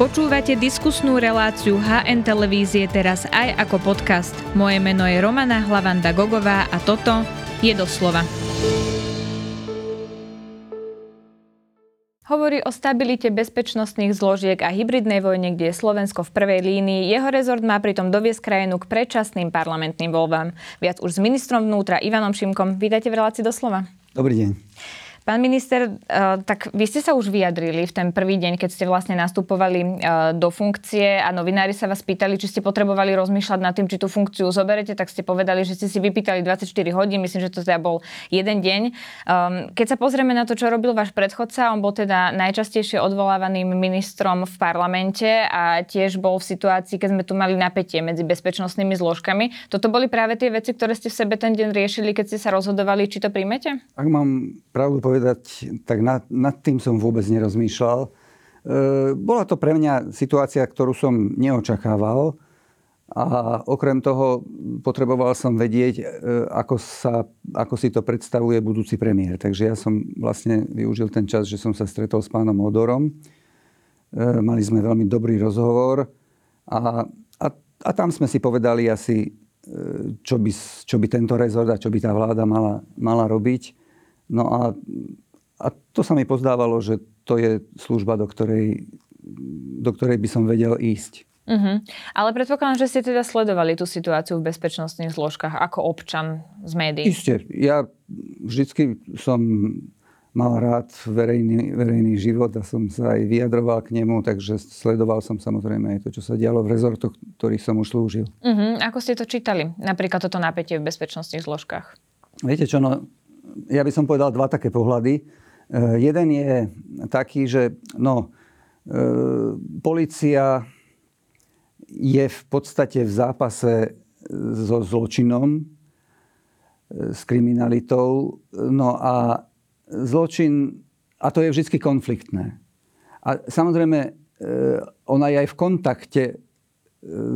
Počúvate diskusnú reláciu HN Televízie teraz aj ako podcast. Moje meno je Romana Hlavanda Gogová a toto je doslova. Hovorí o stabilite bezpečnostných zložiek a hybridnej vojne, kde je Slovensko v prvej línii. Jeho rezort má pritom doviesť krajinu k predčasným parlamentným voľbám. Viac už s ministrom vnútra Ivanom Šimkom. Vítajte v relácii doslova. Dobrý deň. Pán minister, eh, tak vy ste sa už vyjadrili v ten prvý deň, keď ste vlastne nastupovali eh, do funkcie a novinári sa vás pýtali, či ste potrebovali rozmýšľať nad tým, či tú funkciu zoberete, tak ste povedali, že ste si vypýtali 24 hodín, myslím, že to teda bol jeden deň. Ehm, keď sa pozrieme na to, čo robil váš predchodca, on bol teda najčastejšie odvolávaným ministrom v parlamente a tiež bol v situácii, keď sme tu mali napätie medzi bezpečnostnými zložkami. Toto boli práve tie veci, ktoré ste v sebe ten deň riešili, keď ste sa rozhodovali, či to príjmete? Ak mám pravdu povedať, tak nad, nad tým som vôbec nerozmýšľal. E, bola to pre mňa situácia, ktorú som neočakával. A okrem toho potreboval som vedieť, e, ako, sa, ako si to predstavuje budúci premiér. Takže ja som vlastne využil ten čas, že som sa stretol s pánom Odorom. E, mali sme veľmi dobrý rozhovor a, a, a tam sme si povedali asi, e, čo by, čo by tento rezort a čo by tá vláda mala, mala robiť. No a, a to sa mi pozdávalo, že to je služba, do ktorej, do ktorej by som vedel ísť. Uh-huh. Ale predpokladám, že ste teda sledovali tú situáciu v bezpečnostných zložkách ako občan z médií. Isté. Ja vždycky som mal rád verejný, verejný život a som sa aj vyjadroval k nemu, takže sledoval som samozrejme aj to, čo sa dialo v rezortoch, ktorých som už slúžil. Uh-huh. Ako ste to čítali? Napríklad toto napätie v bezpečnostných zložkách. Viete čo, no, ja by som povedal dva také pohľady. Uh, jeden je taký, že no, uh, policia je v podstate v zápase so zločinom, s kriminalitou. No a zločin, a to je vždy konfliktné. A samozrejme, ona je aj v kontakte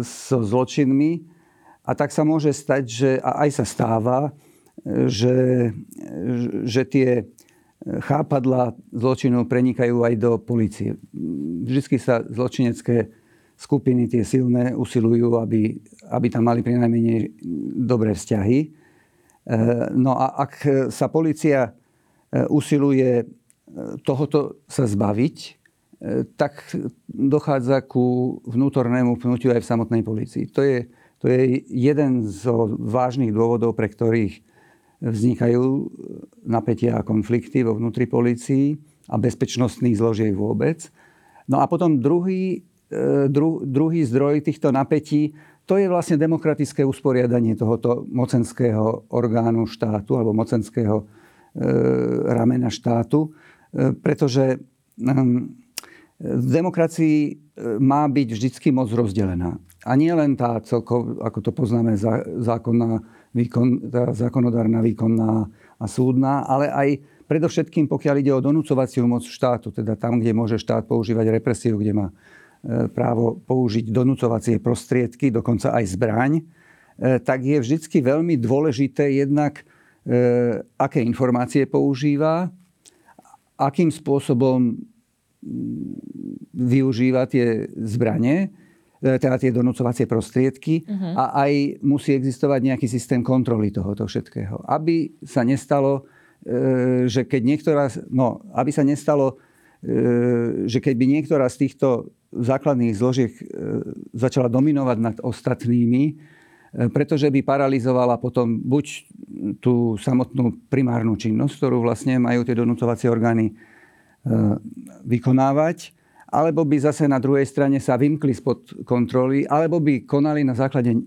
so zločinmi a tak sa môže stať, že a aj sa stáva, že, že tie chápadla zločinov prenikajú aj do policie. Vždy sa zločinecké skupiny, tie silné, usilujú, aby, aby tam mali pri najmenej dobré vzťahy. E, no a ak sa policia e, usiluje e, tohoto sa zbaviť, tak dochádza ku vnútornému pnutiu aj v samotnej policii. To je, to je jeden z vážnych dôvodov, pre ktorých vznikajú napätia a konflikty vo vnútri polícii a bezpečnostných zložiek vôbec. No a potom druhý, e, dru, druhý zdroj týchto napätí, to je vlastne demokratické usporiadanie tohoto mocenského orgánu štátu alebo mocenského e, ramena štátu, e, pretože e, v demokracii e, má byť vždy moc rozdelená. A nie len tá celkov, ako to poznáme, zákonná výkon, tá zákonodárna, výkonná a súdna, ale aj predovšetkým, pokiaľ ide o donúcovaciu moc štátu, teda tam, kde môže štát používať represiu, kde má e, právo použiť donúcovacie prostriedky, dokonca aj zbraň, e, tak je vždy veľmi dôležité jednak, e, aké informácie používa, akým spôsobom využíva tie zbranie, teda tie donúcovacie prostriedky uh-huh. a aj musí existovať nejaký systém kontroly tohoto všetkého. Aby sa nestalo, e, že keď niektorá, no, aby sa nestalo, e, že keď by niektorá z týchto základných zložiek začala dominovať nad ostatnými, pretože by paralizovala potom buď tú samotnú primárnu činnosť, ktorú vlastne majú tie donúcovacie orgány vykonávať, alebo by zase na druhej strane sa vymkli spod kontroly, alebo by konali na základe e,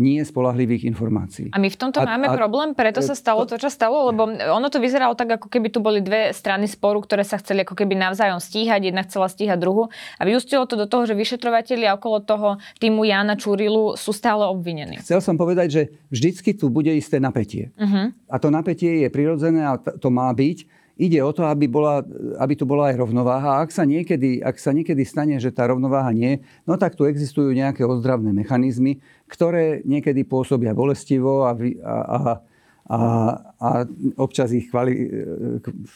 nie spolahlivých informácií. A my v tomto a, máme a, problém, preto sa stalo to, čo stalo, lebo ono to vyzeralo tak, ako keby tu boli dve strany sporu, ktoré sa chceli ako keby navzájom stíhať, jedna chcela stíhať druhu a vyústilo to do toho, že vyšetrovatelia okolo toho týmu Jana Čurilu sú stále obvinení. Chcel som povedať, že vždycky tu bude isté napätie. Uh-huh. A to napätie je prirodzené a to má byť ide o to, aby, bola, aby tu bola aj rovnováha. A ak sa, niekedy, ak sa niekedy stane, že tá rovnováha nie, no tak tu existujú nejaké ozdravné mechanizmy, ktoré niekedy pôsobia bolestivo a, a, a, a, a občas, ich kvali,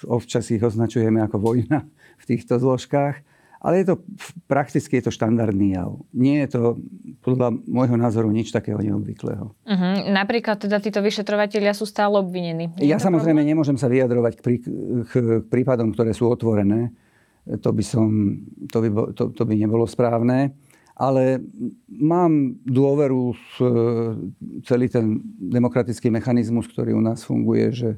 občas ich označujeme ako vojna v týchto zložkách. Ale je to, prakticky je to štandardný jav. Nie je to podľa môjho názoru nič takého neobvyklého. Uh-huh. Napríklad teda títo vyšetrovatelia sú stále obvinení. Je ja samozrejme problém? nemôžem sa vyjadrovať k, prí, k, k prípadom, ktoré sú otvorené. To by, som, to by, to, to by nebolo správne. Ale mám dôveru v celý ten demokratický mechanizmus, ktorý u nás funguje, že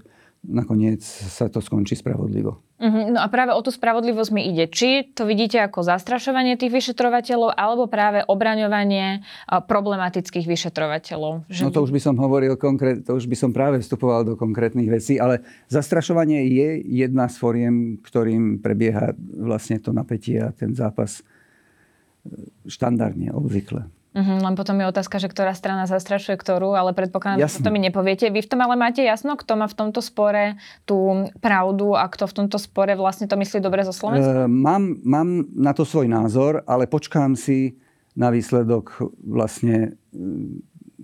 nakoniec sa to skončí spravodlivo. Uh-huh. No a práve o tú spravodlivosť mi ide. Či to vidíte ako zastrašovanie tých vyšetrovateľov, alebo práve obraňovanie problematických vyšetrovateľov? Že... No to už by som hovoril konkrét, to už by som práve vstupoval do konkrétnych vecí, ale zastrašovanie je jedna z foriem, ktorým prebieha vlastne to napätie a ten zápas e, štandardne, obvykle. Uh-huh, len potom je otázka, že ktorá strana zastrašuje ktorú, ale predpokladám, že to mi nepoviete. Vy v tom ale máte jasno, kto má v tomto spore tú pravdu a kto v tomto spore vlastne to myslí dobre zo Slovenska? Uh, mám, mám na to svoj názor, ale počkám si na výsledok vlastne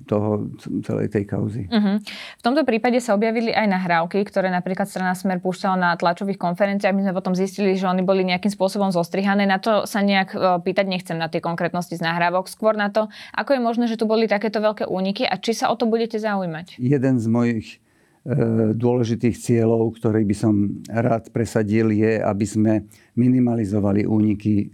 toho, celej tej kauzy. Uh-huh. V tomto prípade sa objavili aj nahrávky, ktoré napríklad strana Smer púšťala na tlačových konferenciách. My sme potom zistili, že oni boli nejakým spôsobom zostrihané. Na to sa nejak e, pýtať nechcem na tie konkrétnosti z nahrávok, skôr na to, ako je možné, že tu boli takéto veľké úniky a či sa o to budete zaujímať. Jeden z mojich e, dôležitých cieľov, ktorý by som rád presadil, je, aby sme minimalizovali úniky e,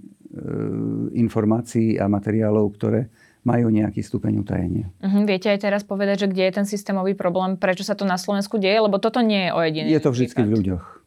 informácií a materiálov, ktoré majú nejaký stupeň utajenia. Uh-huh. Viete aj teraz povedať, že kde je ten systémový problém, prečo sa to na Slovensku deje? Lebo toto nie je o jediný Je to vždy v ľuďoch.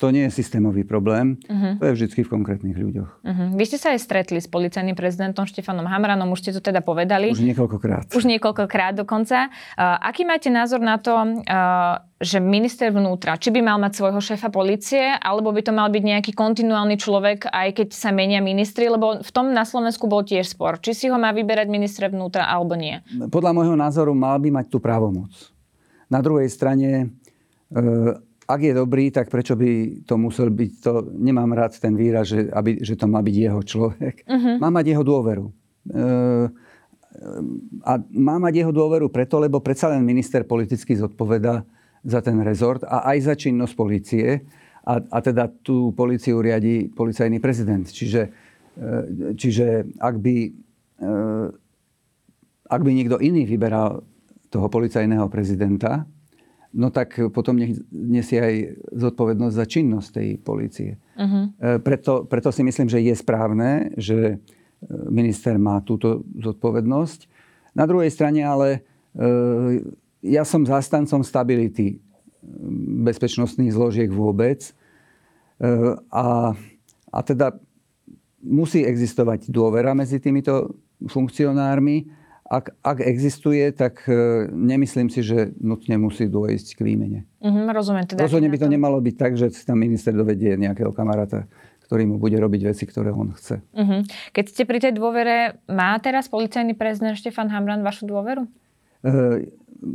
To nie je systémový problém, uh-huh. to je vždy v konkrétnych ľuďoch. Uh-huh. Vy ste sa aj stretli s policajným prezidentom Štefanom Hamranom, už ste to teda povedali. Už niekoľkokrát. Už niekoľkokrát dokonca. Uh, aký máte názor na to, uh, že minister vnútra, či by mal mať svojho šéfa policie, alebo by to mal byť nejaký kontinuálny človek, aj keď sa menia ministri, lebo v tom na Slovensku bol tiež spor. Či si ho má vyberať minister vnútra, alebo nie? Podľa môjho názoru mal by mať tú právomoc. Na druhej strane, uh, ak je dobrý, tak prečo by to musel byť to, nemám rád ten výraz, že, aby, že to má byť jeho človek. Uh-huh. Má mať jeho dôveru. E, a má mať jeho dôveru preto, lebo predsa len minister politicky zodpoveda za ten rezort a aj za činnosť policie. A, a teda tú policiu riadi policajný prezident. Čiže, e, čiže ak, by, e, ak by niekto iný vyberal toho policajného prezidenta, no tak potom nech nesie aj zodpovednosť za činnosť tej policie. Uh-huh. Preto, preto si myslím, že je správne, že e, minister má túto zodpovednosť. Na druhej strane ale e, ja som zastancom stability bezpečnostných zložiek vôbec. A, a teda musí existovať dôvera medzi týmito funkcionármi ak, ak existuje, tak e, nemyslím si, že nutne musí dôjsť k výmene. Uh-huh, rozumiem. Teda Rozhodne by to nemalo byť tak, že si tam minister dovedie nejakého kamaráta, ktorý mu bude robiť veci, ktoré on chce. Uh-huh. Keď ste pri tej dôvere, má teraz policajný prezident Štefan Hamran vašu dôveru? Uh,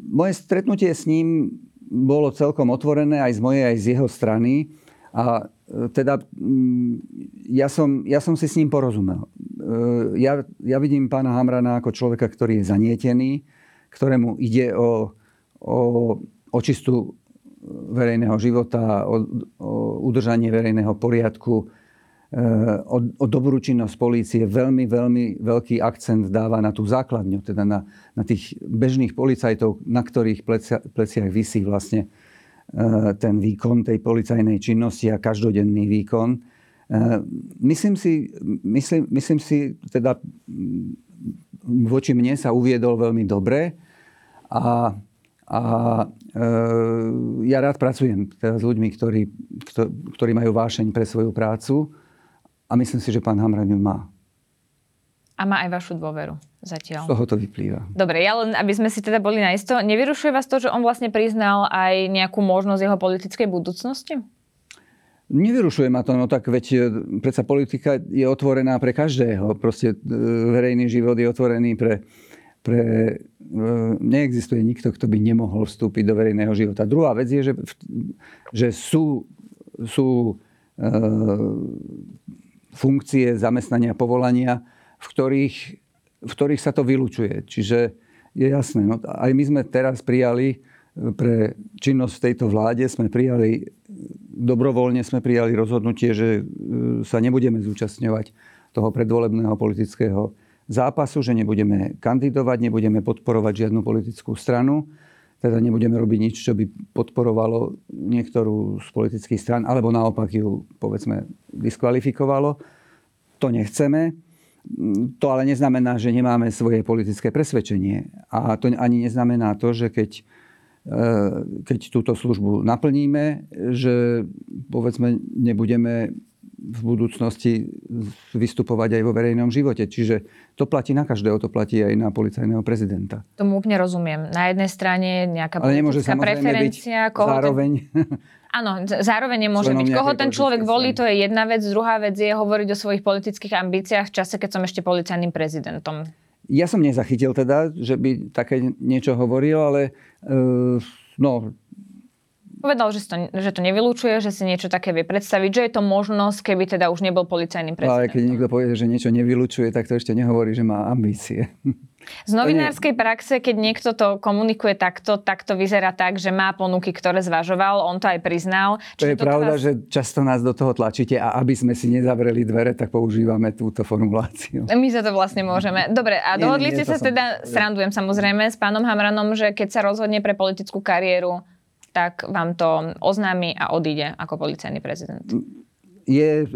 moje stretnutie s ním bolo celkom otvorené aj z mojej, aj z jeho strany. A e, teda mm, ja som, ja som si s ním porozumel. E, ja, ja vidím pána Hamrana ako človeka, ktorý je zanietený, ktorému ide o, o, o čistú verejného života, o, o udržanie verejného poriadku, e, o, o dobrú činnosť polície. Veľmi, veľmi veľký akcent dáva na tú základňu, teda na, na tých bežných policajtov, na ktorých plecia, pleciach vysí vlastne Eh, ten výkon tej policajnej činnosti a každodenný výkon. Eh, myslím si, myslím, myslím si teda mm, voči mne sa uviedol veľmi dobre a, a e, ja rád pracujem teda s ľuďmi, ktorí, ktorí majú vášeň pre svoju prácu a myslím si, že pán Hamran ju má. A má aj vašu dôveru zatiaľ. Z toho to vyplýva. Dobre, ja len, aby sme si teda boli na isto, nevyrušuje vás to, že on vlastne priznal aj nejakú možnosť jeho politickej budúcnosti? Nevyrušuje ma to, no tak veď e, predsa politika je otvorená pre každého. Proste e, verejný život je otvorený pre, pre... E, neexistuje nikto, kto by nemohol vstúpiť do verejného života. Druhá vec je, že, že sú, sú e, funkcie zamestnania, povolania, v ktorých, v ktorých sa to vylučuje. Čiže je jasné, no, aj my sme teraz prijali pre činnosť v tejto vláde sme prijali, dobrovoľne sme prijali rozhodnutie, že e, sa nebudeme zúčastňovať toho predvolebného politického zápasu, že nebudeme kandidovať, nebudeme podporovať žiadnu politickú stranu, teda nebudeme robiť nič, čo by podporovalo niektorú z politických stran, alebo naopak ju, povedzme, diskvalifikovalo. To nechceme. To ale neznamená, že nemáme svoje politické presvedčenie. A to ani neznamená to, že keď keď túto službu naplníme, že povedzme nebudeme v budúcnosti vystupovať aj vo verejnom živote. Čiže to platí na každého, to platí aj na policajného prezidenta. Tomu úplne rozumiem. Na jednej strane nejaká Ale politická preferencia. Byť zároveň... Áno, zároveň nemôže byť. Koho ten človek volí, to je jedna vec. Druhá vec je hovoriť o svojich politických ambíciách v čase, keď som ešte policajným prezidentom. Ja som nezachytil teda, že by také niečo hovoril, ale uh, no, Povedal, že to, že to nevylúčuje, že si niečo také vie predstaviť, že je to možnosť, keby teda už nebol policajným prezidentom. Ale keď niekto povie, že niečo nevylúčuje, tak to ešte nehovorí, že má ambície. Z novinárskej praxe, keď niekto to komunikuje takto, tak to vyzerá tak, že má ponuky, ktoré zvažoval, on to aj priznal. To je pravda, vás... že často nás do toho tlačíte a aby sme si nezavreli dvere, tak používame túto formuláciu. My za to vlastne môžeme. Dobre, a dohodli ste sa som... teda, srandujem samozrejme, s pánom Hamranom, že keď sa rozhodne pre politickú kariéru, tak vám to oznámi a odíde ako policajný prezident je e,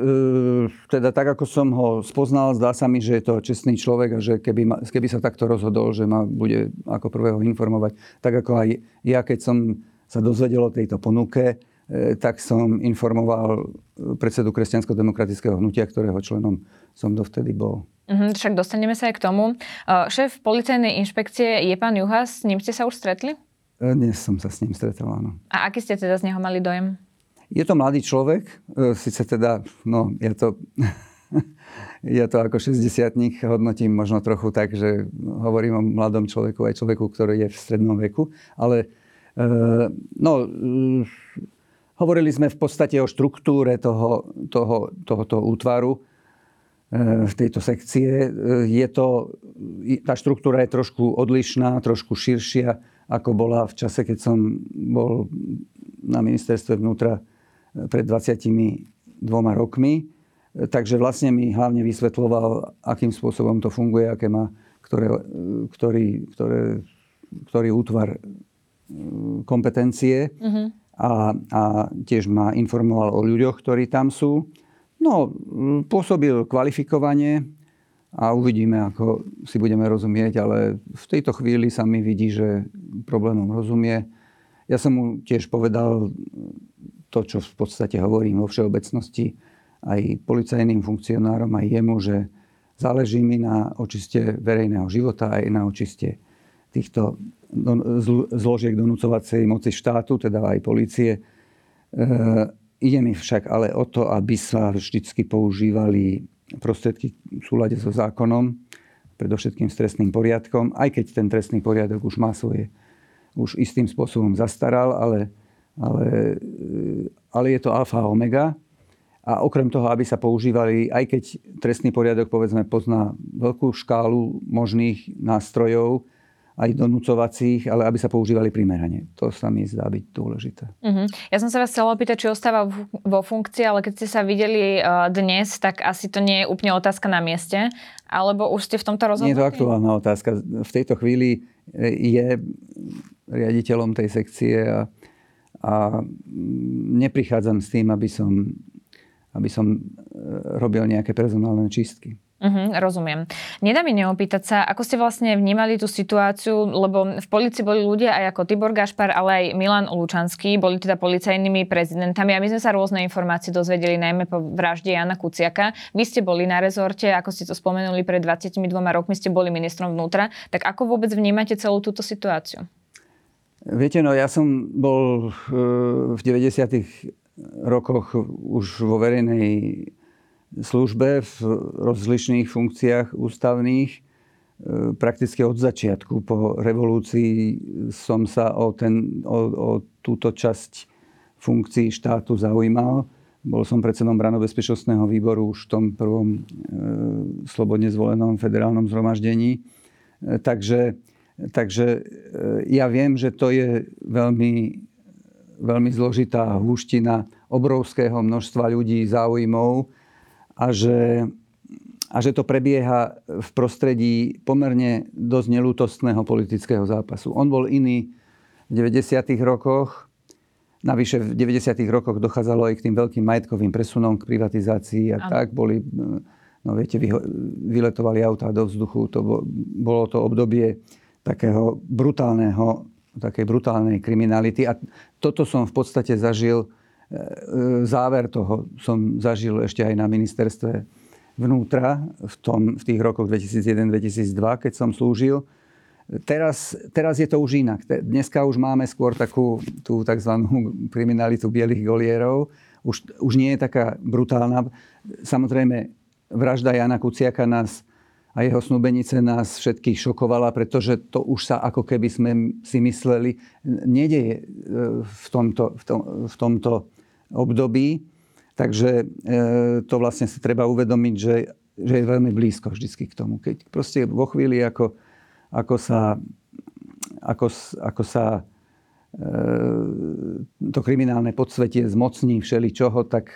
teda tak, ako som ho spoznal, zdá sa mi, že je to čestný človek a že keby, ma, keby sa takto rozhodol, že ma bude ako prvého informovať, tak ako aj ja, keď som sa dozvedel o tejto ponuke, e, tak som informoval predsedu Kresťansko-demokratického hnutia, ktorého členom som dovtedy bol. Mhm, však dostaneme sa aj k tomu. E, šéf policajnej inšpekcie je pán Juhas, s ním ste sa už stretli? E, dnes som sa s ním stretol, áno. A aký ste teda z neho mali dojem? Je to mladý človek, e, síce teda, no ja to, ja to ako 60 hodnotím možno trochu tak, že hovorím o mladom človeku, aj človeku, ktorý je v strednom veku, ale e, no, e, hovorili sme v podstate o štruktúre toho, toho, tohoto útvaru, v tejto sekcie. Je to, tá štruktúra je trošku odlišná, trošku širšia, ako bola v čase, keď som bol na ministerstve vnútra pred 22 rokmi. Takže vlastne mi hlavne vysvetloval, akým spôsobom to funguje, aké má ktoré, ktorý, ktoré, ktorý útvar e, kompetencie. Mm-hmm. A, a tiež ma informoval o ľuďoch, ktorí tam sú. No, pôsobil kvalifikovanie a uvidíme, ako si budeme rozumieť, ale v tejto chvíli sa mi vidí, že problémom rozumie. Ja som mu tiež povedal to, čo v podstate hovorím vo všeobecnosti aj policajným funkcionárom, aj jemu, že záleží mi na očiste verejného života, aj na očiste týchto zložiek donúcovacej moci štátu, teda aj policie. E, ide mi však ale o to, aby sa vždycky používali prostriedky v súlade so zákonom, predovšetkým s trestným poriadkom, aj keď ten trestný poriadok už má svoje, už istým spôsobom zastaral, ale ale, ale je to alfa a omega. A okrem toho, aby sa používali, aj keď trestný poriadok povedzme pozná veľkú škálu možných nástrojov, aj donúcovacích, ale aby sa používali primerane. To sa mi zdá byť dôležité. Uh-huh. Ja som sa vás chcela opýtať, či ostáva vo funkcii, ale keď ste sa videli uh, dnes, tak asi to nie je úplne otázka na mieste, alebo už ste v tomto rozhodnutí? Nie je to aktuálna otázka. V tejto chvíli e, je riaditeľom tej sekcie a a neprichádzam s tým, aby som, aby som e, robil nejaké personálne čistky. Uh-huh, rozumiem. Nedá mi neopýtať sa, ako ste vlastne vnímali tú situáciu, lebo v policii boli ľudia aj ako Tibor Gašpar, ale aj Milan Lučanský, boli teda policajnými prezidentami a my sme sa rôzne informácie dozvedeli, najmä po vražde Jana Kuciaka. Vy ste boli na rezorte, ako ste to spomenuli, pred 22 rokmi ste boli ministrom vnútra, tak ako vôbec vnímate celú túto situáciu? Viete, no ja som bol eh, v 90. rokoch už vo verejnej službe v rozličných funkciách ústavných. Eh, prakticky od začiatku po revolúcii som sa o, ten, o, o túto časť funkcií štátu zaujímal. Bol som predsedom branobezpečnostného výboru už v tom prvom e, slobodne zvolenom federálnom zhromaždení. E, takže Takže e, ja viem, že to je veľmi, veľmi zložitá húština obrovského množstva ľudí, záujmov a že, a že to prebieha v prostredí pomerne dosť nelútostného politického zápasu. On bol iný v 90. rokoch, Navyše v 90. rokoch dochádzalo aj k tým veľkým majetkovým presunom, k privatizácii a ano. tak. Boli, no viete, vyletovali autá do vzduchu. To bolo to obdobie takého brutálneho, takej brutálnej kriminality. A toto som v podstate zažil, e, záver toho som zažil ešte aj na ministerstve vnútra v, tom, v tých rokoch 2001-2002, keď som slúžil Teraz, teraz je to už inak. Dneska už máme skôr takú tú tzv. kriminalitu bielých golierov. Už, už nie je taká brutálna. Samozrejme, vražda Jana Kuciaka nás a jeho snúbenice nás všetkých šokovala, pretože to už sa ako keby sme si mysleli nedeje e, v tomto, v tom, v tomto období. Takže e, to vlastne si treba uvedomiť, že, že je veľmi blízko vždy k tomu. Keď proste vo chvíli, ako ako sa, ako, ako sa e, to kriminálne podsvetie zmocní všeli čoho, tak,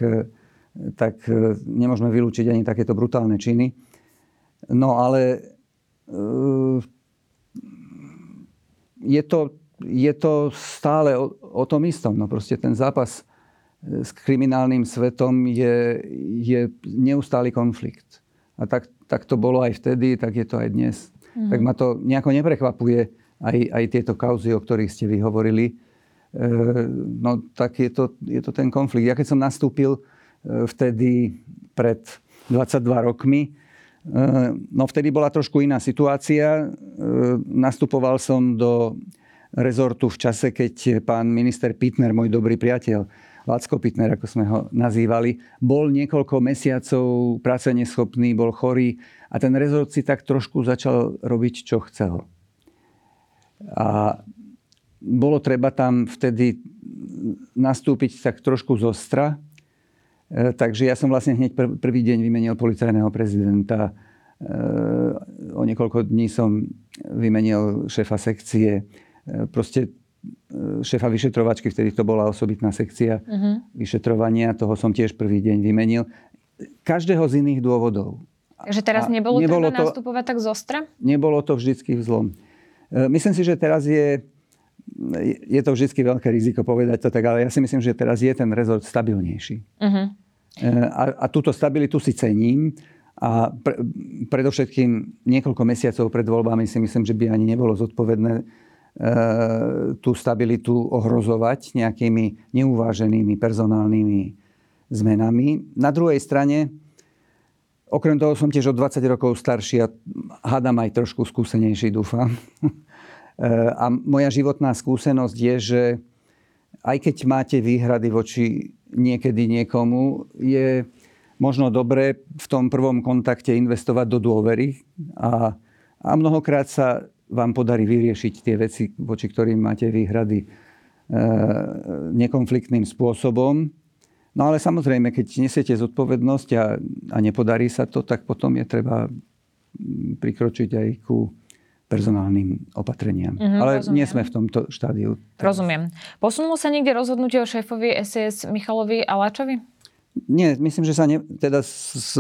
tak nemôžeme vylúčiť ani takéto brutálne činy. No ale e, je, to, je to stále o, o tom istom. No proste ten zápas e, s kriminálnym svetom je, je neustály konflikt. A tak, tak to bolo aj vtedy, tak je to aj dnes. Mm. Tak ma to nejako neprekvapuje aj, aj tieto kauzy, o ktorých ste vy hovorili. E, no tak je to, je to ten konflikt. Ja keď som nastúpil e, vtedy pred 22 rokmi, no vtedy bola trošku iná situácia. E, nastupoval som do rezortu v čase, keď pán minister Pitner, môj dobrý priateľ, Lacko Pitner, ako sme ho nazývali, bol niekoľko mesiacov práce bol chorý a ten rezort si tak trošku začal robiť, čo chcel. A bolo treba tam vtedy nastúpiť tak trošku zostra. E, takže ja som vlastne hneď prvý deň vymenil policajného prezidenta. E, o niekoľko dní som vymenil šéfa sekcie. E, proste šéfa vyšetrovačky, vtedy to bola osobitná sekcia uh-huh. vyšetrovania, toho som tiež prvý deň vymenil. Každého z iných dôvodov. Takže teraz nebolo, nebolo treba to, nastupovať tak zostra? Nebolo to vždycky vzlom. Myslím si, že teraz je, je to vždy veľké riziko povedať to tak, ale ja si myslím, že teraz je ten rezort stabilnejší. Uh-huh. A, a túto stabilitu si cením. A pre, predovšetkým niekoľko mesiacov pred voľbami si myslím, že by ani nebolo zodpovedné E, tú stabilitu ohrozovať nejakými neuváženými personálnymi zmenami. Na druhej strane, okrem toho som tiež o 20 rokov starší a hádam aj trošku skúsenejší, dúfam. E, a moja životná skúsenosť je, že aj keď máte výhrady voči niekedy niekomu, je možno dobré v tom prvom kontakte investovať do dôvery a, a mnohokrát sa vám podarí vyriešiť tie veci, voči ktorým máte výhrady e, nekonfliktným spôsobom. No ale samozrejme, keď nesiete zodpovednosť a, a nepodarí sa to, tak potom je treba prikročiť aj ku personálnym opatreniam. Mm-hmm, ale rozumiem. nie sme v tomto štádiu. Teraz. Rozumiem. Posunulo sa niekde rozhodnutie o šéfovi SES Michalovi Aláčovi? Nie, myslím, že sa ne, teda s,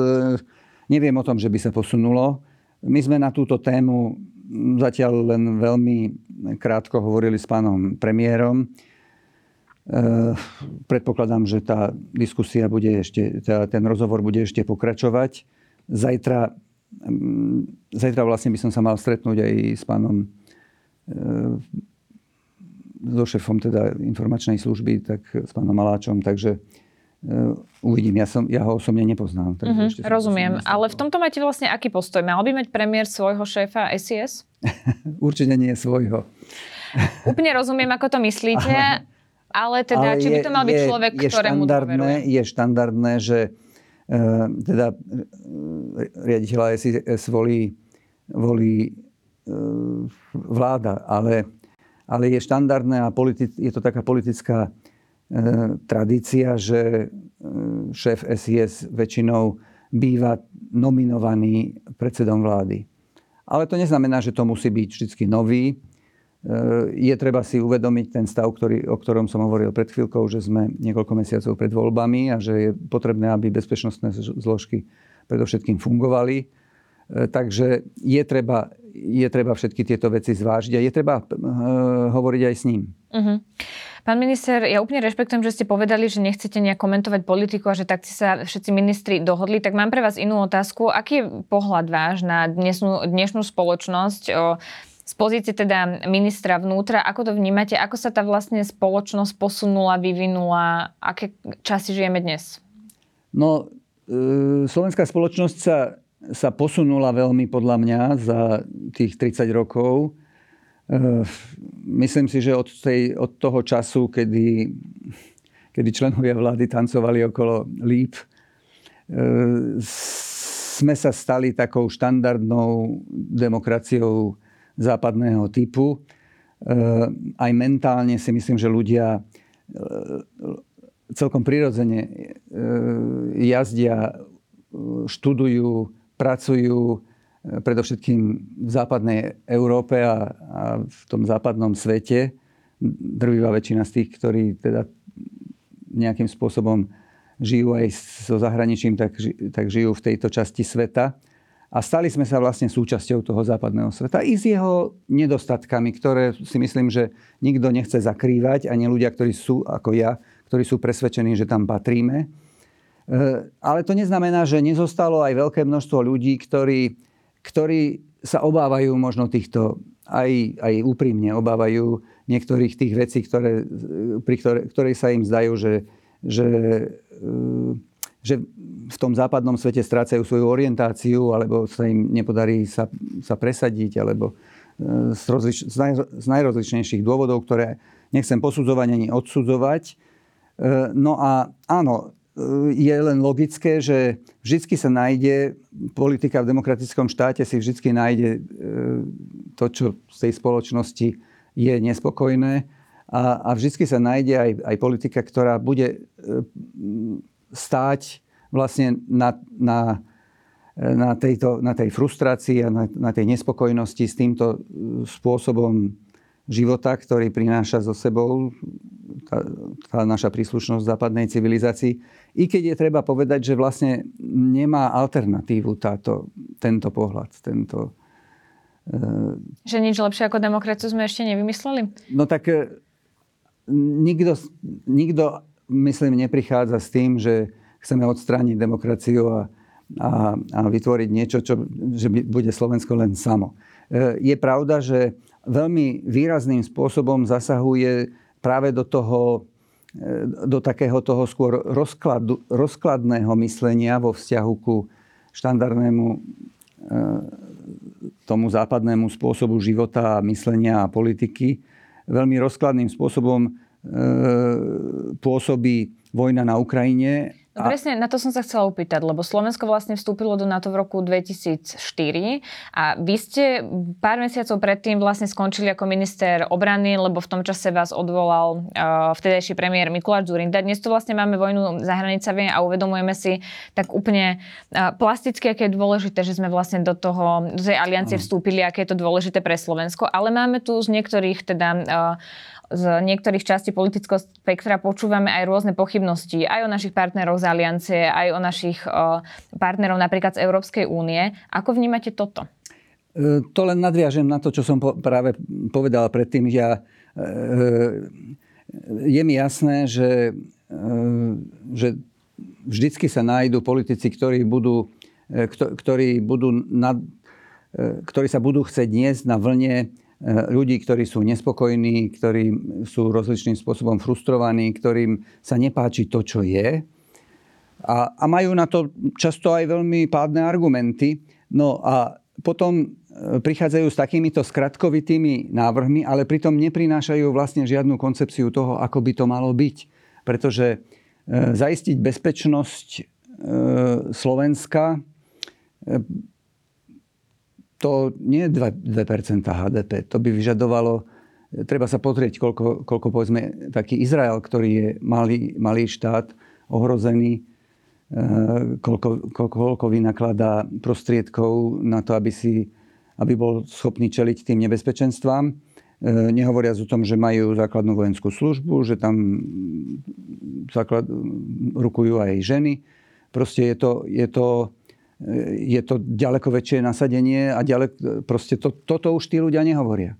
neviem o tom, že by sa posunulo. My sme na túto tému zatiaľ len veľmi krátko hovorili s pánom premiérom. E, predpokladám, že tá diskusia bude ešte, tá, ten rozhovor bude ešte pokračovať. Zajtra, zajtra vlastne by som sa mal stretnúť aj s pánom e, so šefom teda informačnej služby, tak s pánom Maláčom, takže Uh, uvidím. Ja, som, ja ho osobne nepoznám. Uh-huh, rozumiem. Ale v tomto máte vlastne aký postoj? Mal by mať premiér svojho šéfa SIS? Určite nie svojho. Úplne rozumiem, ako to myslíte, ale teda, ale či by to mal je, byť človek, je ktorému štandardné, Je štandardné, že teda uh, riaditeľa SIS volí, volí uh, vláda, ale, ale je štandardné a politi- je to taká politická tradícia, že šéf SIS väčšinou býva nominovaný predsedom vlády. Ale to neznamená, že to musí byť vždy nový. Je treba si uvedomiť ten stav, ktorý, o ktorom som hovoril pred chvíľkou, že sme niekoľko mesiacov pred voľbami a že je potrebné, aby bezpečnostné zložky predovšetkým fungovali. Takže je treba, je treba všetky tieto veci zvážiť a je treba hovoriť aj s ním. Uh-huh. Pán minister, ja úplne rešpektujem, že ste povedali, že nechcete nejak komentovať politiku a že tak sa všetci ministri dohodli. Tak mám pre vás inú otázku. Aký je pohľad váš na dnesnú, dnešnú spoločnosť? O, z pozície teda ministra vnútra, ako to vnímate? Ako sa tá vlastne spoločnosť posunula, vyvinula? Aké časy žijeme dnes? No, e, slovenská spoločnosť sa, sa posunula veľmi podľa mňa za tých 30 rokov. Eh, myslím si, že od, tej, od toho času, kedy, kedy členovia vlády tancovali okolo líp, eh, sme sa stali takou štandardnou demokraciou západného typu. Eh, aj mentálne si myslím, že ľudia celkom prirodzene jazdia, študujú, pracujú, predovšetkým v západnej Európe a, a v tom západnom svete. Drvivá väčšina z tých, ktorí teda nejakým spôsobom žijú aj so zahraničím, tak, tak žijú v tejto časti sveta. A stali sme sa vlastne súčasťou toho západného sveta i s jeho nedostatkami, ktoré si myslím, že nikto nechce zakrývať, ani ľudia, ktorí sú ako ja, ktorí sú presvedčení, že tam patríme. E, ale to neznamená, že nezostalo aj veľké množstvo ľudí, ktorí ktorí sa obávajú možno týchto, aj, aj úprimne obávajú niektorých tých vecí, ktoré, pri ktoré, ktoré sa im zdajú, že, že, eh, že v tom západnom svete strácajú svoju orientáciu, alebo sa im nepodarí sa, sa presadiť, alebo eh, z, rozlič, z, naj, z najrozličnejších dôvodov, ktoré nechcem posudzovať ani odsudzovať. Eh, no a áno, je len logické, že vždy sa nájde, politika v demokratickom štáte si vždy nájde e, to, čo z tej spoločnosti je nespokojné a, a vždy sa nájde aj, aj politika, ktorá bude e, stáť vlastne na, na, na, tejto, na tej frustrácii a na, na tej nespokojnosti s týmto spôsobom života, ktorý prináša so sebou tá, tá naša príslušnosť západnej civilizácii. I keď je treba povedať, že vlastne nemá alternatívu táto, tento pohľad, tento... Uh... Že nič lepšie ako demokraciu sme ešte nevymysleli? No tak uh, nikto, nikto, myslím, neprichádza s tým, že chceme odstrániť demokraciu a, a, a vytvoriť niečo, čo že bude Slovensko len samo. Uh, je pravda, že veľmi výrazným spôsobom zasahuje práve do toho, e, do takého toho skôr rozkladu, rozkladného myslenia vo vzťahu ku štandardnému e, tomu západnému spôsobu života, myslenia a politiky. Veľmi rozkladným spôsobom e, pôsobí vojna na Ukrajine No presne, na to som sa chcela opýtať, lebo Slovensko vlastne vstúpilo do NATO v roku 2004 a vy ste pár mesiacov predtým vlastne skončili ako minister obrany, lebo v tom čase vás odvolal uh, vtedajší premiér Mikuláš Zurinda. Dnes tu vlastne máme vojnu za hranicami a uvedomujeme si tak úplne uh, plasticky, aké je dôležité, že sme vlastne do, toho, do tej aliancie vstúpili, aké je to dôležité pre Slovensko. Ale máme tu z niektorých teda uh, z niektorých častí politického spektra počúvame aj rôzne pochybnosti aj o našich partneroch z aliancie, aj o našich partnerov napríklad z Európskej únie. Ako vnímate toto? E, to len nadviažem na to, čo som práve povedal predtým. Ja, e, je mi jasné, že, e, že vždycky sa nájdú politici, ktorí budú, e, ktorí, budú nad, e, ktorí sa budú chcieť niesť na vlne ľudí, ktorí sú nespokojní, ktorí sú rozličným spôsobom frustrovaní, ktorým sa nepáči to, čo je. A, a majú na to často aj veľmi pádne argumenty. No a potom eh, prichádzajú s takýmito skratkovitými návrhmi, ale pritom neprinášajú vlastne žiadnu koncepciu toho, ako by to malo byť. Pretože e, zaistiť bezpečnosť e, Slovenska e, to nie je 2%, 2% HDP. To by vyžadovalo, treba sa pozrieť, koľko, koľko povedzme taký Izrael, ktorý je malý, malý štát, ohrozený, koľko, koľko, koľko vynakladá prostriedkov na to, aby si, aby bol schopný čeliť tým nebezpečenstvám. E, nehovoriac o tom, že majú základnú vojenskú službu, že tam základ, rukujú aj ženy. Proste je to, je to, je to ďaleko väčšie nasadenie a ďalek, proste to, toto už tí ľudia nehovoria.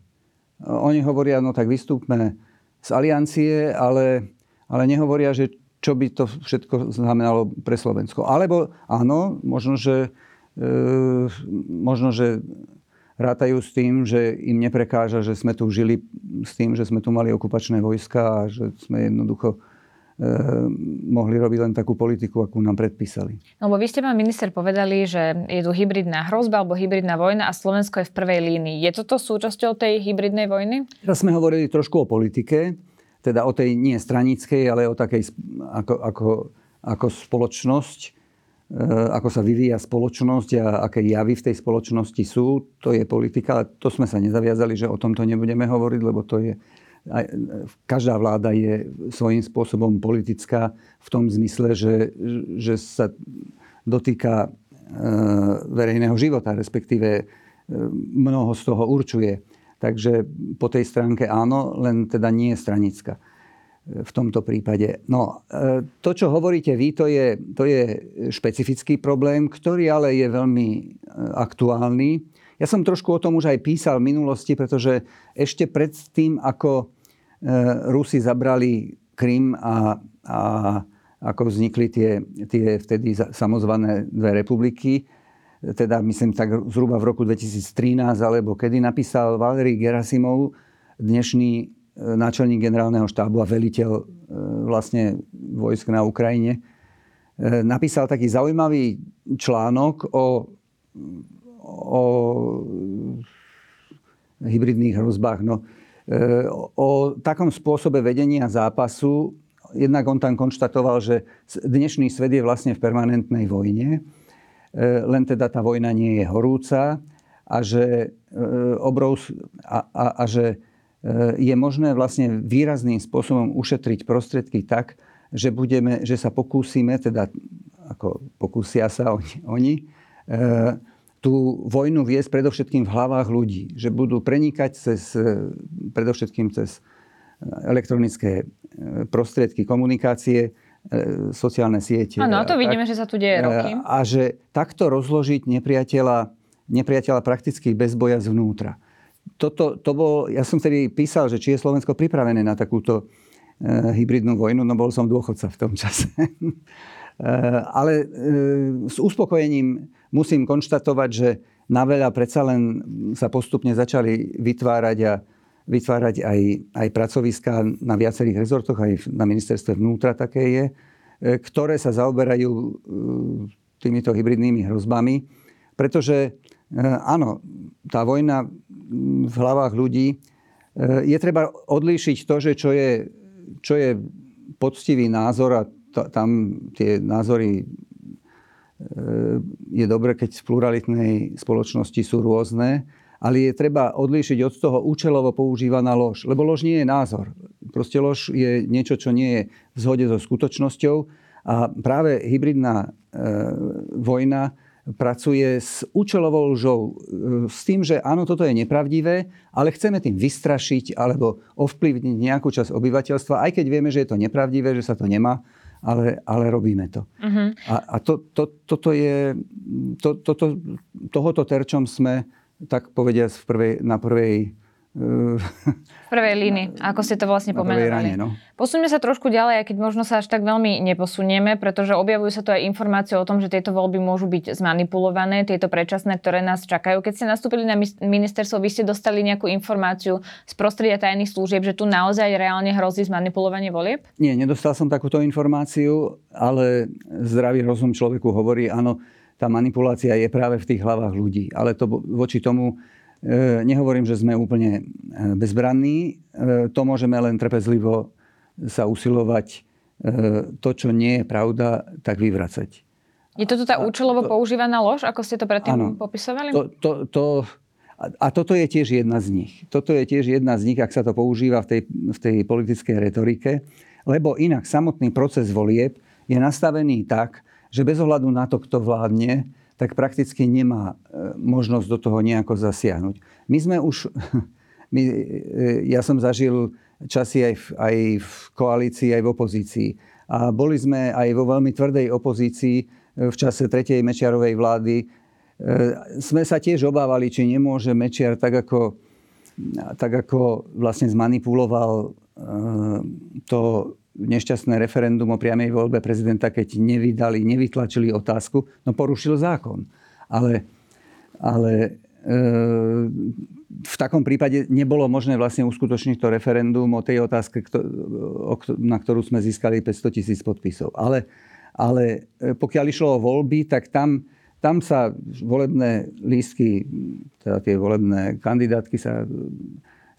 Oni hovoria, no tak vystúpme z aliancie, ale, ale nehovoria, že čo by to všetko znamenalo pre Slovensko. Alebo áno, možno, že, e, možno, že rátajú s tým, že im neprekáža, že sme tu žili s tým, že sme tu mali okupačné vojska a že sme jednoducho e, mohli robiť len takú politiku, akú nám predpísali. No bo vy ste, pán minister, povedali, že je tu hybridná hrozba alebo hybridná vojna a Slovensko je v prvej línii. Je toto súčasťou tej hybridnej vojny? Teraz sme hovorili trošku o politike teda o tej nie stranickej, ale o takej ako, ako, ako spoločnosť, e, ako sa vyvíja spoločnosť a aké javy v tej spoločnosti sú, to je politika. To sme sa nezaviazali, že o tomto nebudeme hovoriť, lebo to je každá vláda je svojím spôsobom politická v tom zmysle, že, že sa dotýka e, verejného života, respektíve e, mnoho z toho určuje. Takže po tej stránke áno, len teda nie je stranická v tomto prípade. No, e, to, čo hovoríte vy, to je, to je špecifický problém, ktorý ale je veľmi e, aktuálny. Ja som trošku o tom už aj písal v minulosti, pretože ešte pred tým, ako e, Rusi zabrali Krym a, a ako vznikli tie, tie vtedy samozvané dve republiky, teda myslím tak zhruba v roku 2013, alebo kedy napísal Valery Gerasimov, dnešný e, náčelník generálneho štábu a veliteľ e, vlastne vojsk na Ukrajine, e, napísal taký zaujímavý článok o, o hybridných hrozbách. No, o takom spôsobe vedenia zápasu, jednak on tam konštatoval, že dnešný svet je vlastne v permanentnej vojne len teda tá vojna nie je horúca a že, e, obrov, a, a, a že e, je možné vlastne výrazným spôsobom ušetriť prostriedky tak, že, budeme, že sa pokúsime, teda ako pokúsia sa oni, oni tú vojnu viesť predovšetkým v hlavách ľudí. Že budú prenikať cez, predovšetkým cez elektronické prostriedky komunikácie E, sociálne siete. Áno, to vidíme, tak, že sa tu deje roky. E, a že takto rozložiť nepriateľa, nepriateľa prakticky bez boja zvnútra. Toto, to bol, ja som tedy písal, že či je Slovensko pripravené na takúto e, hybridnú vojnu, no bol som dôchodca v tom čase. e, ale e, s uspokojením musím konštatovať, že na veľa predsa len sa postupne začali vytvárať a vytvárať aj, aj pracoviska na viacerých rezortoch, aj na ministerstve vnútra také je, e, ktoré sa zaoberajú e, týmito hybridnými hrozbami. Pretože e, áno, tá vojna v hlavách ľudí je treba odlíšiť to, že čo je, čo je poctivý názor a t- tam tie názory je dobre, keď v pluralitnej spoločnosti sú rôzne, ale je treba odlíšiť od toho účelovo používaná lož. Lebo lož nie je názor. Proste lož je niečo, čo nie je v zhode so skutočnosťou. A práve hybridná e, vojna pracuje s účelovou lžou. E, s tým, že áno, toto je nepravdivé, ale chceme tým vystrašiť alebo ovplyvniť nejakú časť obyvateľstva, aj keď vieme, že je to nepravdivé, že sa to nemá, ale, ale robíme to. Uh-huh. A, a to, to, toto je, to, to, to, tohoto terčom sme tak povediať v prvej, na prvej v prvej línii, ako ste to vlastne pomenovali. no. Posunieme sa trošku ďalej, aj keď možno sa až tak veľmi neposunieme, pretože objavujú sa tu aj informácie o tom, že tieto voľby môžu byť zmanipulované, tieto predčasné, ktoré nás čakajú. Keď ste nastúpili na ministerstvo, vy ste dostali nejakú informáciu z prostredia tajných služieb, že tu naozaj reálne hrozí zmanipulovanie volieb? Nie, nedostal som takúto informáciu, ale zdravý rozum človeku hovorí, áno, tá manipulácia je práve v tých hlavách ľudí. Ale to voči tomu e, nehovorím, že sme úplne e, bezbranní. E, to môžeme len trpezlivo sa usilovať to, čo nie je pravda, tak vyvracať. Je toto tá účelovo to, používaná lož, ako ste to predtým áno, popisovali? To, to, to, a toto je tiež jedna z nich. Toto je tiež jedna z nich, ak sa to používa v tej, v tej politickej retorike, lebo inak samotný proces volieb je nastavený tak, že bez ohľadu na to, kto vládne, tak prakticky nemá možnosť do toho nejako zasiahnuť. My sme už, my, ja som zažil časy aj v, aj v koalícii, aj v opozícii. A boli sme aj vo veľmi tvrdej opozícii v čase tretej Mečiarovej vlády. Sme sa tiež obávali, či nemôže Mečiar tak ako, tak ako vlastne zmanipuloval to nešťastné referendum o priamej voľbe prezidenta, keď nevydali, nevytlačili otázku, no porušil zákon. Ale, ale e, v takom prípade nebolo možné vlastne uskutočniť to referendum o tej otázke, na ktorú sme získali 500 tisíc podpisov. Ale, ale e, pokiaľ išlo o voľby, tak tam, tam sa volebné lístky, teda tie volebné kandidátky sa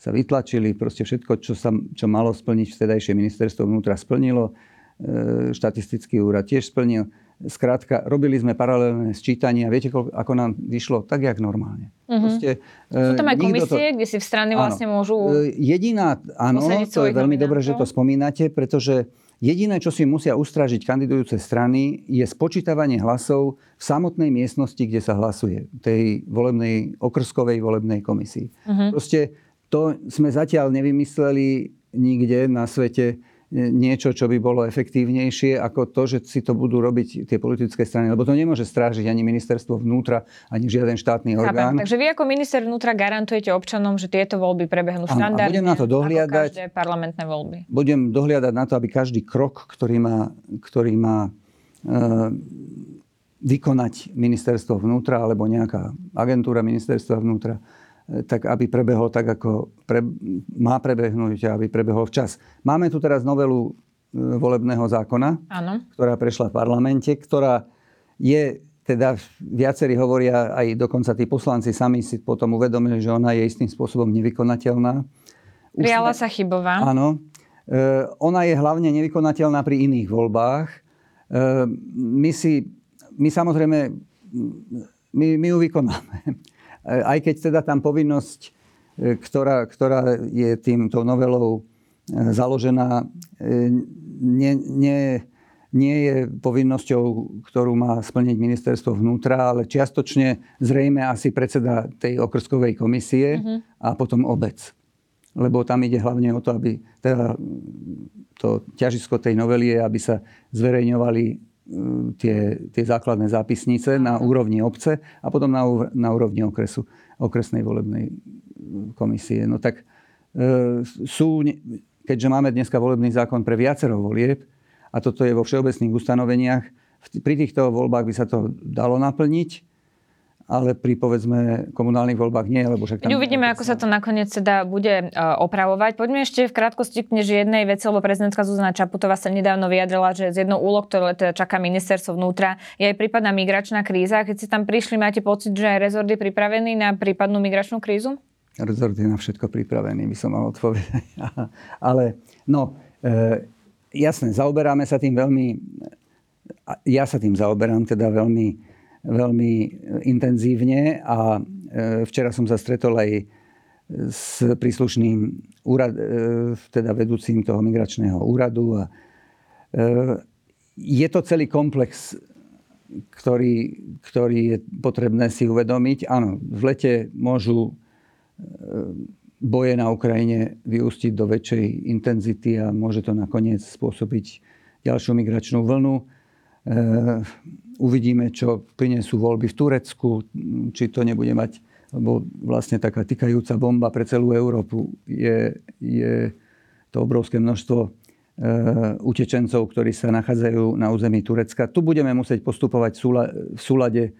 sa vytlačili, proste všetko, čo, sa, čo malo splniť vtedajšie ministerstvo vnútra splnilo, e, štatistický úrad tiež splnil. Skrátka, robili sme paralelné sčítania. Viete, ako nám vyšlo? Tak, jak normálne. Uh-huh. Proste, Sú tam aj komisie, to... kde si v strany vlastne áno. môžu... E, jediná, áno, to je veľmi dobré, že to spomínate, pretože jediné, čo si musia ustražiť kandidujúce strany, je spočítavanie hlasov v samotnej miestnosti, kde sa hlasuje. Tej volebnej, okrskovej volebnej komisii. Uh-huh. Proste to sme zatiaľ nevymysleli nikde na svete niečo, čo by bolo efektívnejšie ako to, že si to budú robiť tie politické strany. Lebo to nemôže strážiť ani ministerstvo vnútra, ani žiaden štátny orgán. Takže vy ako minister vnútra garantujete občanom, že tieto voľby prebehnú štandardne? budem na to dohliadať. Ako každé parlamentné voľby. Budem dohliadať na to, aby každý krok, ktorý má, ktorý má e, vykonať ministerstvo vnútra alebo nejaká agentúra ministerstva vnútra, tak aby prebehol tak, ako pre, má prebehnúť a aby prebehol včas. Máme tu teraz novelu e, volebného zákona, ano. ktorá prešla v parlamente, ktorá je, teda viacerí hovoria, aj dokonca tí poslanci sami si potom uvedomili, že ona je istým spôsobom nevykonateľná. Prijala sa chybová. Áno. E, ona je hlavne nevykonateľná pri iných voľbách. E, my si, my samozrejme, my, my ju vykonáme aj keď teda tam povinnosť, e, ktorá, ktorá je týmto novelou e, založená, nie, nie, nie je povinnosťou, ktorú má splniť ministerstvo vnútra, ale čiastočne zrejme asi predseda tej okrskovej komisie mm-hmm. a potom obec. Lebo tam ide hlavne o to, aby teda to ťažisko tej novely je, aby sa zverejňovali tie, tie základné zápisnice na úrovni obce a potom na, na úrovni okresu, okresnej volebnej komisie. No tak e, sú, keďže máme dneska volebný zákon pre viacero volieb a toto je vo všeobecných ustanoveniach, pri týchto voľbách by sa to dalo naplniť ale pri povedzme komunálnych voľbách nie, lebo však tam... Uvidíme, ako sa to nakoniec teda bude uh, opravovať. Poďme ešte v krátkosti k jednej veci, lebo prezidentka Zuzana Čaputová sa nedávno vyjadrila, že z jednou úloh, ktoré teda čaká ministerstvo vnútra, je aj prípadná migračná kríza. Keď si tam prišli, máte pocit, že aj rezort je pripravený na prípadnú migračnú krízu? Rezort je na všetko pripravený, by som mal odpovedať. ale no, e, jasné, zaoberáme sa tým veľmi... Ja sa tým zaoberám teda veľmi veľmi intenzívne a e, včera som sa stretol aj s príslušným úrad, e, teda vedúcim toho migračného úradu. A e, je to celý komplex, ktorý, ktorý je potrebné si uvedomiť. Áno, v lete môžu boje na Ukrajine vyústiť do väčšej intenzity a môže to nakoniec spôsobiť ďalšiu migračnú vlnu. Uvidíme, čo prinesú voľby v Turecku, či to nebude mať, lebo vlastne taká tykajúca bomba pre celú Európu je, je to obrovské množstvo e, utečencov, ktorí sa nachádzajú na území Turecka. Tu budeme musieť postupovať v súlade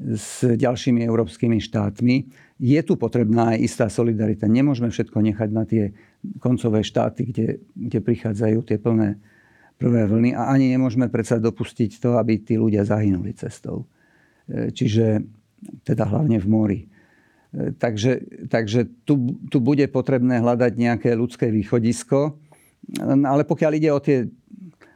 s ďalšími európskymi štátmi. Je tu potrebná aj istá solidarita. Nemôžeme všetko nechať na tie koncové štáty, kde, kde prichádzajú tie plné prvé vlny a ani nemôžeme predsa dopustiť to, aby tí ľudia zahynuli cestou. E, čiže teda hlavne v mori. E, takže, takže tu, tu bude potrebné hľadať nejaké ľudské východisko. Ale pokiaľ ide o tie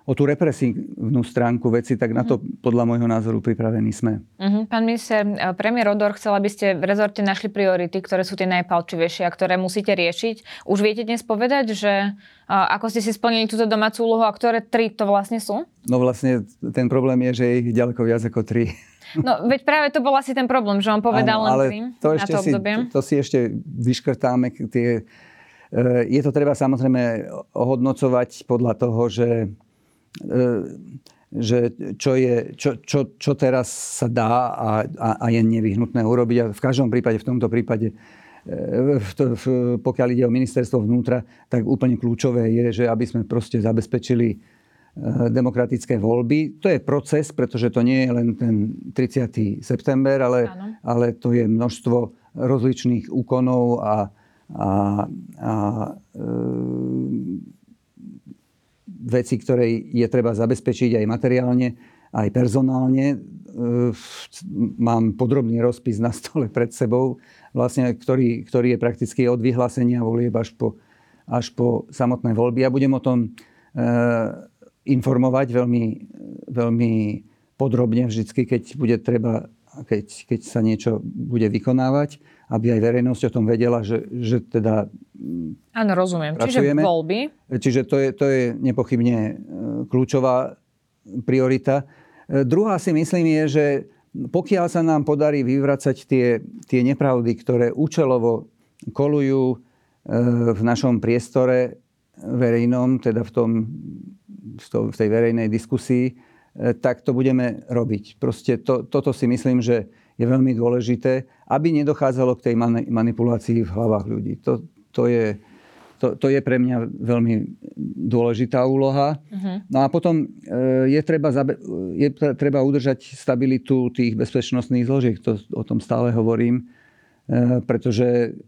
o tú represívnu stránku veci, tak na to mhm. podľa môjho názoru pripravení sme. Uh-huh. Pán minister, e, premiér Odor chcel, aby ste v rezorte našli priority, ktoré sú tie najpalčivejšie a ktoré musíte riešiť. Už viete dnes povedať, že ako ste si splnili túto domácu úlohu a ktoré tri to vlastne sú? No vlastne ten problém je, že je ich ďaleko viac ako tri. No, veď práve to bol asi ten problém, že on povedal Áno, len ale tri to na ešte to si, obdobie. to, to si ešte vyškrtáme. Tie, e, je to treba samozrejme ohodnocovať podľa toho, že, e, že čo, je, čo, čo, čo teraz sa dá a, a, a je nevyhnutné urobiť. A v každom prípade, v tomto prípade, e, v, v, pokiaľ ide o ministerstvo vnútra, tak úplne kľúčové je, že aby sme proste zabezpečili demokratické voľby. To je proces, pretože to nie je len ten 30. september, ale, ale to je množstvo rozličných úkonov a, a, a e, veci, ktoré je treba zabezpečiť aj materiálne, aj personálne. E, mám podrobný rozpis na stole pred sebou, vlastne, ktorý, ktorý je prakticky od vyhlásenia volieb až po, až po samotné voľby. Ja budem o tom e, informovať veľmi, veľmi podrobne vždy, keď bude treba, keď, keď sa niečo bude vykonávať, aby aj verejnosť o tom vedela, že, že teda Áno, rozumiem. Pracujeme. Čiže voľby. Čiže to je, to je nepochybne e, kľúčová priorita. E, druhá si myslím je, že pokiaľ sa nám podarí vyvracať tie, tie nepravdy, ktoré účelovo kolujú e, v našom priestore verejnom, teda v tom v tej verejnej diskusii, tak to budeme robiť. Proste to, toto si myslím, že je veľmi dôležité, aby nedochádzalo k tej manipulácii v hlavách ľudí. To, to, je, to, to je pre mňa veľmi dôležitá úloha. Uh-huh. No a potom e, je treba, je treba udržať stabilitu tých bezpečnostných zložiek. To, o tom stále hovorím e, pretože,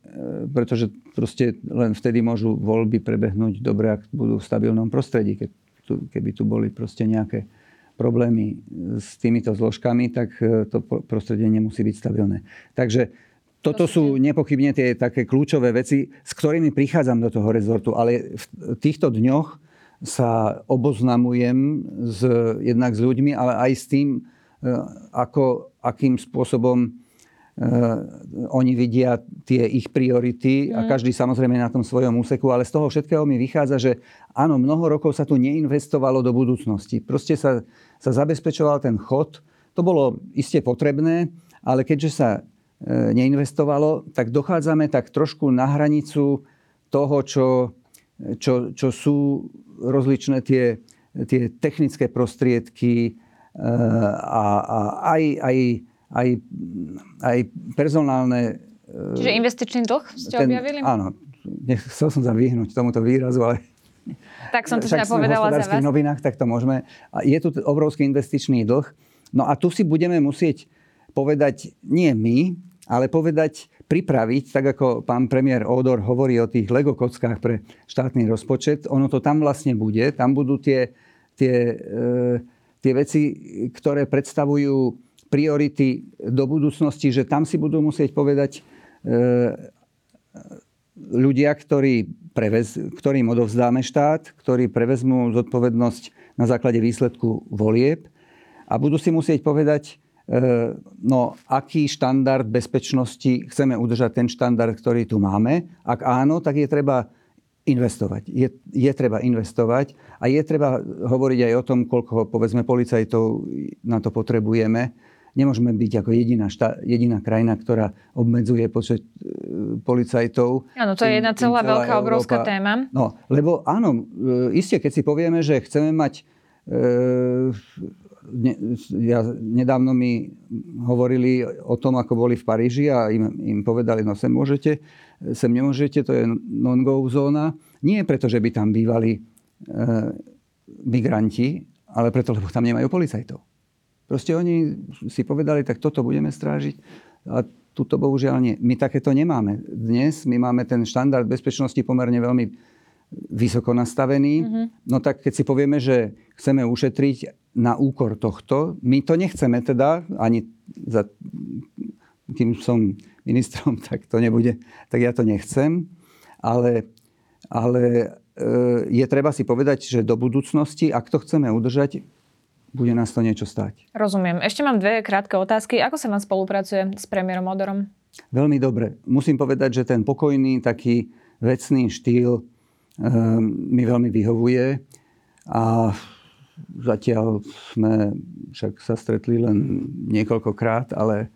pretože proste len vtedy môžu voľby prebehnúť dobre, ak budú v stabilnom prostredí. Keď tu, keby tu boli proste nejaké problémy s týmito zložkami, tak e, to prostredie nemusí byť stabilné. Takže toto sú nepochybne tie také kľúčové veci, s ktorými prichádzam do toho rezortu, ale v týchto dňoch sa oboznamujem s, jednak s ľuďmi, ale aj s tým, e, ako, akým spôsobom oni vidia tie ich priority a mm. každý samozrejme na tom svojom úseku, ale z toho všetkého mi vychádza, že áno, mnoho rokov sa tu neinvestovalo do budúcnosti. Proste sa, sa zabezpečoval ten chod. To bolo iste potrebné, ale keďže sa e, neinvestovalo, tak dochádzame tak trošku na hranicu toho, čo, čo, čo sú rozličné tie, tie technické prostriedky e, a, a aj, aj aj, aj personálne... Čiže investičný dlh ste ten, objavili? Áno. Chcel som sa vyhnúť tomuto výrazu, ale... Tak som to teda povedala za vás. v novinách, tak to môžeme. Je tu obrovský investičný dlh. No a tu si budeme musieť povedať, nie my, ale povedať, pripraviť, tak ako pán premiér Odor hovorí o tých Lego kockách pre štátny rozpočet, ono to tam vlastne bude. Tam budú tie, tie, e, tie veci, ktoré predstavujú priority do budúcnosti, že tam si budú musieť povedať e, ľudia, ktorí prevez, ktorým odovzdáme štát, ktorí prevezmú zodpovednosť na základe výsledku volieb a budú si musieť povedať, e, no aký štandard bezpečnosti chceme udržať ten štandard, ktorý tu máme. Ak áno, tak je treba investovať. Je, je treba investovať a je treba hovoriť aj o tom, koľko povedzme policajtov na to potrebujeme Nemôžeme byť ako jediná, šta, jediná krajina, ktorá obmedzuje počet e, policajtov. Áno, to je jedna celá, celá veľká, Európa. obrovská téma. No, lebo áno, e, iste, keď si povieme, že chceme mať... E, ne, ja, nedávno mi hovorili o tom, ako boli v Paríži a im, im povedali, no sem môžete, sem nemôžete, to je non-go zóna. Nie preto, že by tam bývali e, migranti, ale preto, lebo tam nemajú policajtov. Proste oni si povedali, tak toto budeme strážiť a tuto bohužiaľ nie. My takéto nemáme. Dnes my máme ten štandard bezpečnosti pomerne veľmi vysoko nastavený. Mm-hmm. No tak keď si povieme, že chceme ušetriť na úkor tohto, my to nechceme teda, ani za, kým som ministrom, tak to nebude, tak ja to nechcem. Ale, ale e, je treba si povedať, že do budúcnosti, ak to chceme udržať, bude nás to niečo stať. Rozumiem. Ešte mám dve krátke otázky. Ako sa vám spolupracuje s premiérom Odorom? Veľmi dobre. Musím povedať, že ten pokojný, taký vecný štýl um, mi veľmi vyhovuje. A zatiaľ sme však sa stretli len niekoľkokrát, ale,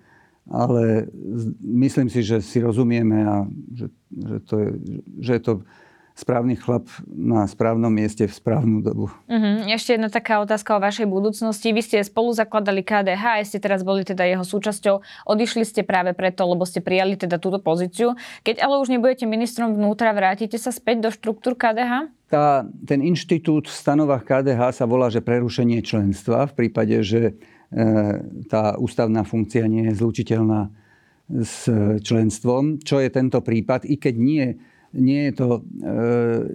ale myslím si, že si rozumieme a že, že, to, je, že je to správny chlap na správnom mieste v správnu dobu. Uh-huh. Ešte jedna taká otázka o vašej budúcnosti. Vy ste spolu zakladali KDH a ste teraz boli teda jeho súčasťou. Odišli ste práve preto, lebo ste prijali teda túto pozíciu. Keď ale už nebudete ministrom vnútra, vrátite sa späť do štruktúr KDH? Tá, ten inštitút v stanovách KDH sa volá, že prerušenie členstva v prípade, že e, tá ústavná funkcia nie je zlučiteľná s členstvom, čo je tento prípad, i keď nie nie je to, e,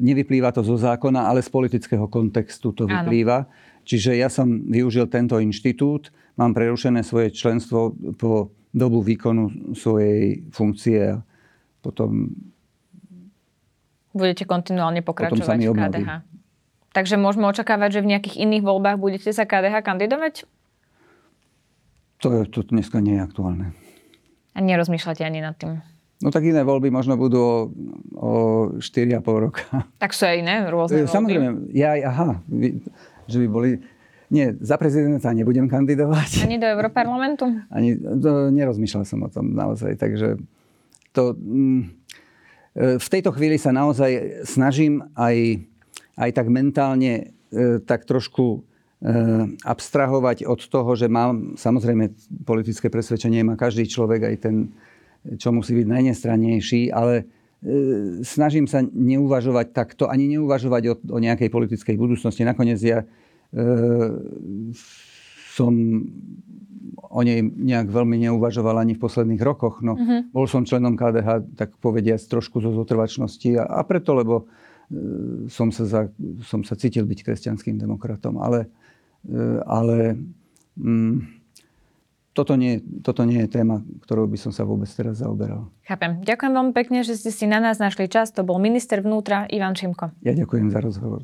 nevyplýva to zo zákona, ale z politického kontextu to vyplýva. Áno. Čiže ja som využil tento inštitút, mám prerušené svoje členstvo po dobu výkonu svojej funkcie a potom... Budete kontinuálne pokračovať v KDH. Takže môžeme očakávať, že v nejakých iných voľbách budete sa KDH kandidovať? To, to dneska nie je aktuálne. A nerozmýšľate ani nad tým? No tak iné voľby možno budú o, o 4,5 roka. Tak sú aj iné rôzne voľby? Samozrejme, ja aj, aha, že by boli... Nie, za prezidenta nebudem kandidovať. Ani do Európarlamentu? Ani, to, nerozmýšľal som o tom naozaj, takže to... Mm, e, v tejto chvíli sa naozaj snažím aj, aj tak mentálne e, tak trošku e, abstrahovať od toho, že mám, samozrejme, politické presvedčenie má každý človek, aj ten čo musí byť najnestrannejší, ale e, snažím sa neuvažovať takto, ani neuvažovať o, o nejakej politickej budúcnosti. Nakoniec ja e, som o nej nejak veľmi neuvažoval ani v posledných rokoch. No, uh-huh. Bol som členom KDH, tak povediať, trošku zo zotrvačnosti a, a preto, lebo e, som, sa za, som sa cítil byť kresťanským demokratom. Ale, e, ale mm, toto nie, toto nie je téma, ktorou by som sa vôbec teraz zaoberal. Chápem. Ďakujem veľmi pekne, že ste si na nás našli čas. To bol minister vnútra Ivan Šimko. Ja ďakujem za rozhovor.